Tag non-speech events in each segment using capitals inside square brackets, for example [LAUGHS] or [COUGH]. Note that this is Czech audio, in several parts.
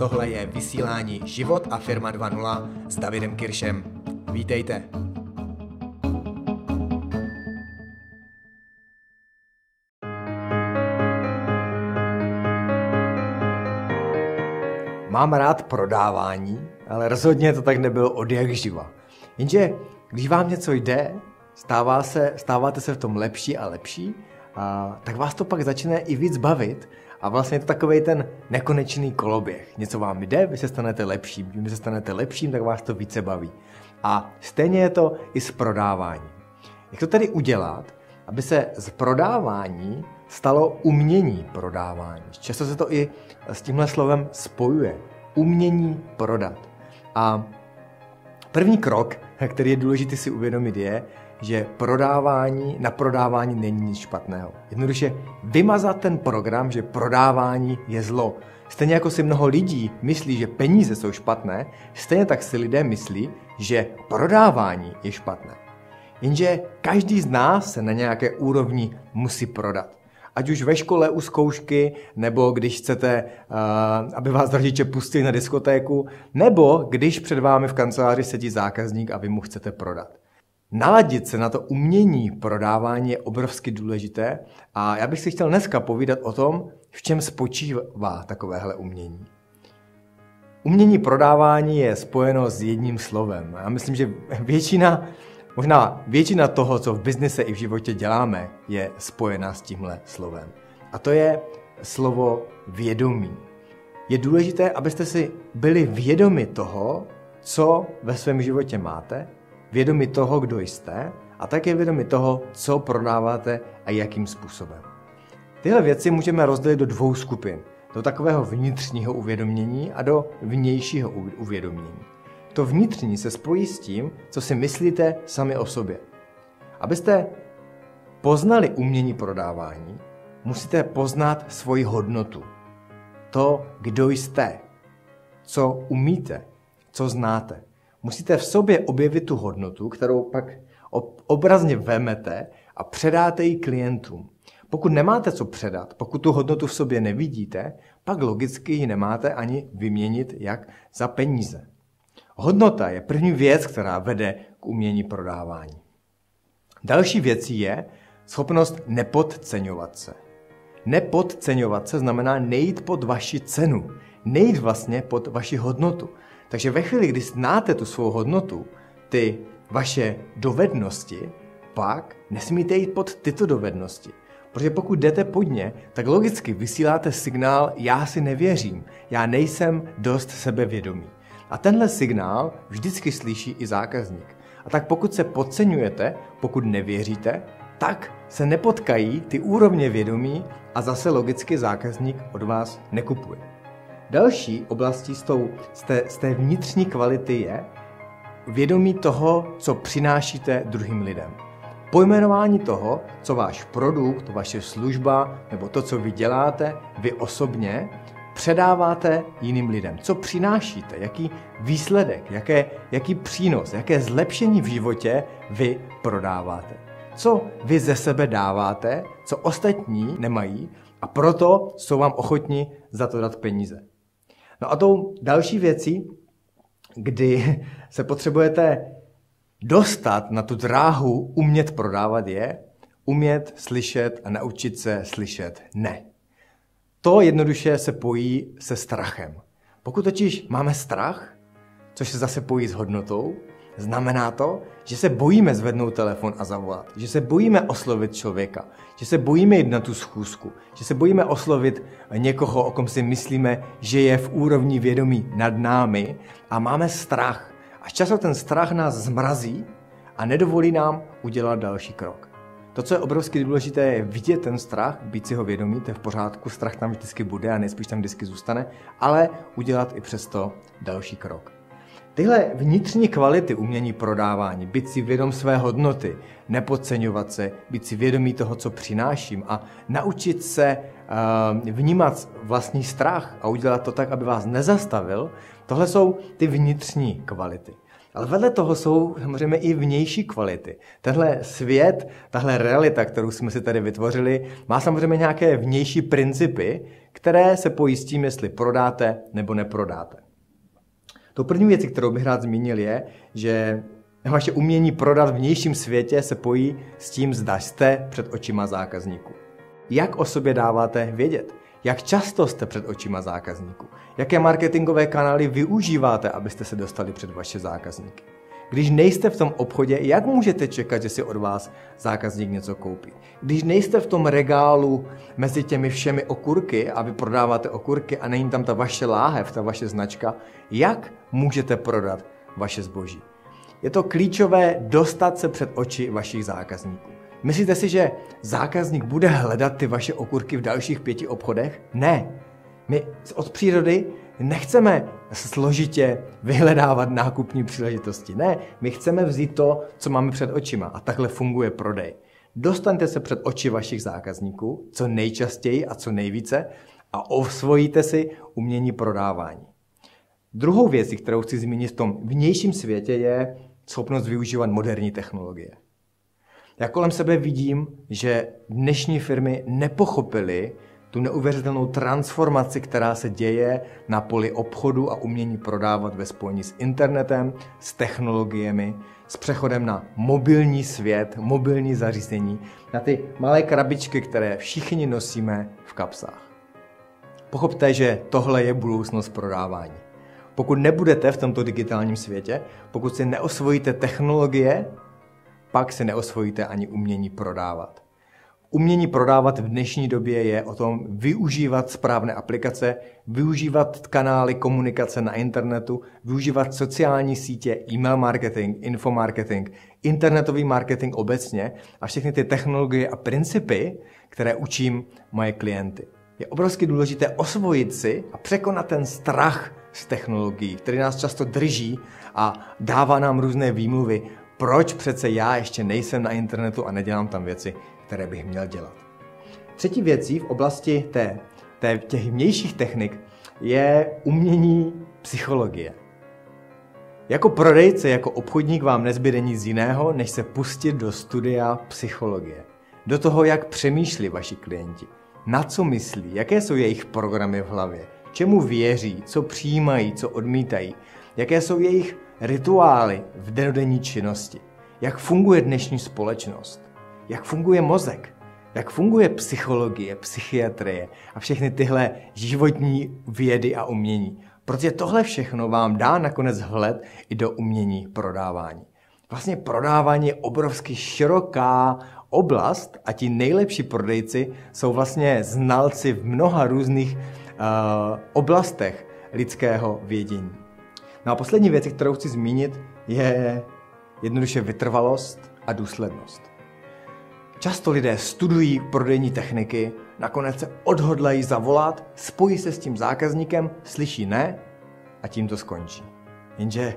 tohle je vysílání Život a firma 2.0 s Davidem Kiršem. Vítejte. Mám rád prodávání, ale rozhodně to tak nebylo od jak živa. Jenže když vám něco jde, stává se, stáváte se v tom lepší a lepší, a, tak vás to pak začne i víc bavit a vlastně je to takový ten nekonečný koloběh. Něco vám jde, vy se stanete lepším. Když se stanete lepším, tak vás to více baví. A stejně je to i s prodáváním. Jak to tedy udělat, aby se z prodávání stalo umění prodávání? Často se to i s tímhle slovem spojuje. Umění prodat. A první krok, který je důležité si uvědomit, je, že prodávání, na prodávání není nic špatného. Jednoduše vymazat ten program, že prodávání je zlo. Stejně jako si mnoho lidí myslí, že peníze jsou špatné, stejně tak si lidé myslí, že prodávání je špatné. Jenže každý z nás se na nějaké úrovni musí prodat. Ať už ve škole u zkoušky, nebo když chcete, uh, aby vás rodiče pustili na diskotéku, nebo když před vámi v kanceláři sedí zákazník a vy mu chcete prodat. Naladit se na to umění prodávání je obrovsky důležité a já bych si chtěl dneska povídat o tom, v čem spočívá takovéhle umění. Umění prodávání je spojeno s jedním slovem. Já myslím, že většina, možná většina toho, co v biznise i v životě děláme, je spojena s tímhle slovem. A to je slovo vědomí. Je důležité, abyste si byli vědomi toho, co ve svém životě máte, vědomi toho, kdo jste a také vědomi toho, co prodáváte a jakým způsobem. Tyhle věci můžeme rozdělit do dvou skupin. Do takového vnitřního uvědomění a do vnějšího uvědomění. To vnitřní se spojí s tím, co si myslíte sami o sobě. Abyste poznali umění prodávání, musíte poznat svoji hodnotu. To, kdo jste, co umíte, co znáte. Musíte v sobě objevit tu hodnotu, kterou pak obrazně vemete a předáte ji klientům. Pokud nemáte co předat, pokud tu hodnotu v sobě nevidíte, pak logicky ji nemáte ani vyměnit jak za peníze. Hodnota je první věc, která vede k umění prodávání. Další věcí je schopnost nepodceňovat se. Nepodceňovat se znamená nejít pod vaši cenu, nejít vlastně pod vaši hodnotu. Takže ve chvíli, kdy znáte tu svou hodnotu, ty vaše dovednosti, pak nesmíte jít pod tyto dovednosti. Protože pokud jdete pod ně, tak logicky vysíláte signál já si nevěřím, já nejsem dost sebevědomý. A tenhle signál vždycky slyší i zákazník. A tak pokud se podceňujete, pokud nevěříte, tak se nepotkají ty úrovně vědomí a zase logicky zákazník od vás nekupuje. Další oblastí z, tou, z, té, z té vnitřní kvality je vědomí toho, co přinášíte druhým lidem. Pojmenování toho, co váš produkt, vaše služba nebo to, co vy děláte, vy osobně, předáváte jiným lidem. Co přinášíte, jaký výsledek, jaké, jaký přínos, jaké zlepšení v životě vy prodáváte. Co vy ze sebe dáváte, co ostatní nemají a proto jsou vám ochotni za to dát peníze. No a tou další věcí, kdy [LAUGHS] se potřebujete dostat na tu dráhu umět prodávat je, umět slyšet a naučit se slyšet ne. To jednoduše se pojí se strachem. Pokud totiž máme strach, což se zase pojí s hodnotou, Znamená to, že se bojíme zvednout telefon a zavolat, že se bojíme oslovit člověka, že se bojíme jít na tu schůzku, že se bojíme oslovit někoho, o kom si myslíme, že je v úrovni vědomí nad námi a máme strach. A často ten strach nás zmrazí a nedovolí nám udělat další krok. To, co je obrovsky důležité, je vidět ten strach, být si ho vědomý, to je v pořádku, strach tam vždycky bude a nejspíš tam vždycky zůstane, ale udělat i přesto další krok. Tyhle vnitřní kvality umění prodávání, být si vědom své hodnoty, nepodceňovat se, být si vědomý toho, co přináším a naučit se uh, vnímat vlastní strach a udělat to tak, aby vás nezastavil, tohle jsou ty vnitřní kvality. Ale vedle toho jsou samozřejmě i vnější kvality. Tenhle svět, tahle realita, kterou jsme si tady vytvořili, má samozřejmě nějaké vnější principy, které se pojí s tím, jestli prodáte nebo neprodáte. To první věc, kterou bych rád zmínil, je, že vaše umění prodat v vnějším světě se pojí s tím, zda jste před očima zákazníků. Jak o sobě dáváte vědět? Jak často jste před očima zákazníků? Jaké marketingové kanály využíváte, abyste se dostali před vaše zákazníky? Když nejste v tom obchodě, jak můžete čekat, že si od vás zákazník něco koupí? Když nejste v tom regálu mezi těmi všemi okurky a vy prodáváte okurky a není tam ta vaše láhev, ta vaše značka, jak můžete prodat vaše zboží? Je to klíčové dostat se před oči vašich zákazníků. Myslíte si, že zákazník bude hledat ty vaše okurky v dalších pěti obchodech? Ne. My od přírody nechceme složitě vyhledávat nákupní příležitosti. Ne, my chceme vzít to, co máme před očima a takhle funguje prodej. Dostaňte se před oči vašich zákazníků, co nejčastěji a co nejvíce a osvojíte si umění prodávání. Druhou věcí, kterou chci zmínit v tom vnějším světě, je schopnost využívat moderní technologie. Já kolem sebe vidím, že dnešní firmy nepochopily tu neuvěřitelnou transformaci, která se děje na poli obchodu a umění prodávat ve spojení s internetem, s technologiemi, s přechodem na mobilní svět, mobilní zařízení, na ty malé krabičky, které všichni nosíme v kapsách. Pochopte, že tohle je budoucnost prodávání. Pokud nebudete v tomto digitálním světě, pokud si neosvojíte technologie, pak si neosvojíte ani umění prodávat. Umění prodávat v dnešní době je o tom využívat správné aplikace, využívat kanály komunikace na internetu, využívat sociální sítě, e-mail marketing, infomarketing, internetový marketing obecně a všechny ty technologie a principy, které učím moje klienty. Je obrovsky důležité osvojit si a překonat ten strach z technologií, který nás často drží a dává nám různé výmluvy, proč přece já ještě nejsem na internetu a nedělám tam věci, které bych měl dělat. Třetí věcí v oblasti té, té, těch vnějších technik je umění psychologie. Jako prodejce, jako obchodník vám nezbyde nic jiného, než se pustit do studia psychologie. Do toho, jak přemýšlí vaši klienti, na co myslí, jaké jsou jejich programy v hlavě, čemu věří, co přijímají, co odmítají, jaké jsou jejich rituály v denodenní činnosti, jak funguje dnešní společnost, jak funguje mozek, jak funguje psychologie, psychiatrie a všechny tyhle životní vědy a umění. Protože tohle všechno vám dá nakonec vhled i do umění prodávání. Vlastně prodávání je obrovsky široká oblast a ti nejlepší prodejci jsou vlastně znalci v mnoha různých uh, oblastech lidského vědění. No a poslední věc, kterou chci zmínit, je jednoduše vytrvalost a důslednost. Často lidé studují prodejní techniky, nakonec se odhodlají zavolat, spojí se s tím zákazníkem, slyší ne a tím to skončí. Jenže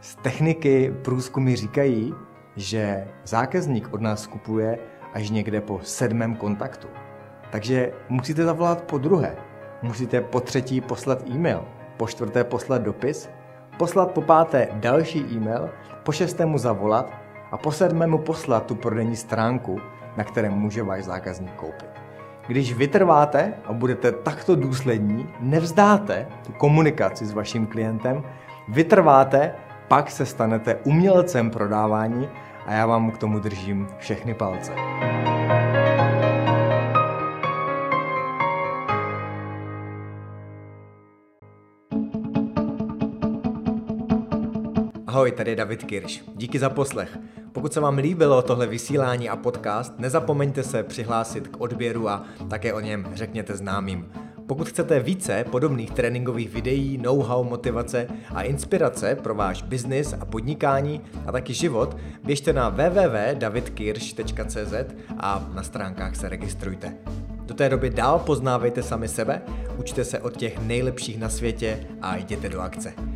z techniky průzkumy říkají, že zákazník od nás kupuje až někde po sedmém kontaktu. Takže musíte zavolat po druhé, musíte po třetí poslat e-mail, po čtvrté poslat dopis, poslat po páté další e-mail, po šestému zavolat a po sedmému poslat tu prodejní stránku, na které může váš zákazník koupit. Když vytrváte a budete takto důslední, nevzdáte tu komunikaci s vaším klientem, vytrváte, pak se stanete umělcem prodávání a já vám k tomu držím všechny palce. Ahoj, tady je David Kirš. Díky za poslech. Pokud se vám líbilo tohle vysílání a podcast, nezapomeňte se přihlásit k odběru a také o něm řekněte známým. Pokud chcete více podobných tréninkových videí, know-how, motivace a inspirace pro váš biznis a podnikání a taky život, běžte na www.davidkirsch.cz a na stránkách se registrujte. Do té doby dál poznávejte sami sebe, učte se od těch nejlepších na světě a jděte do akce.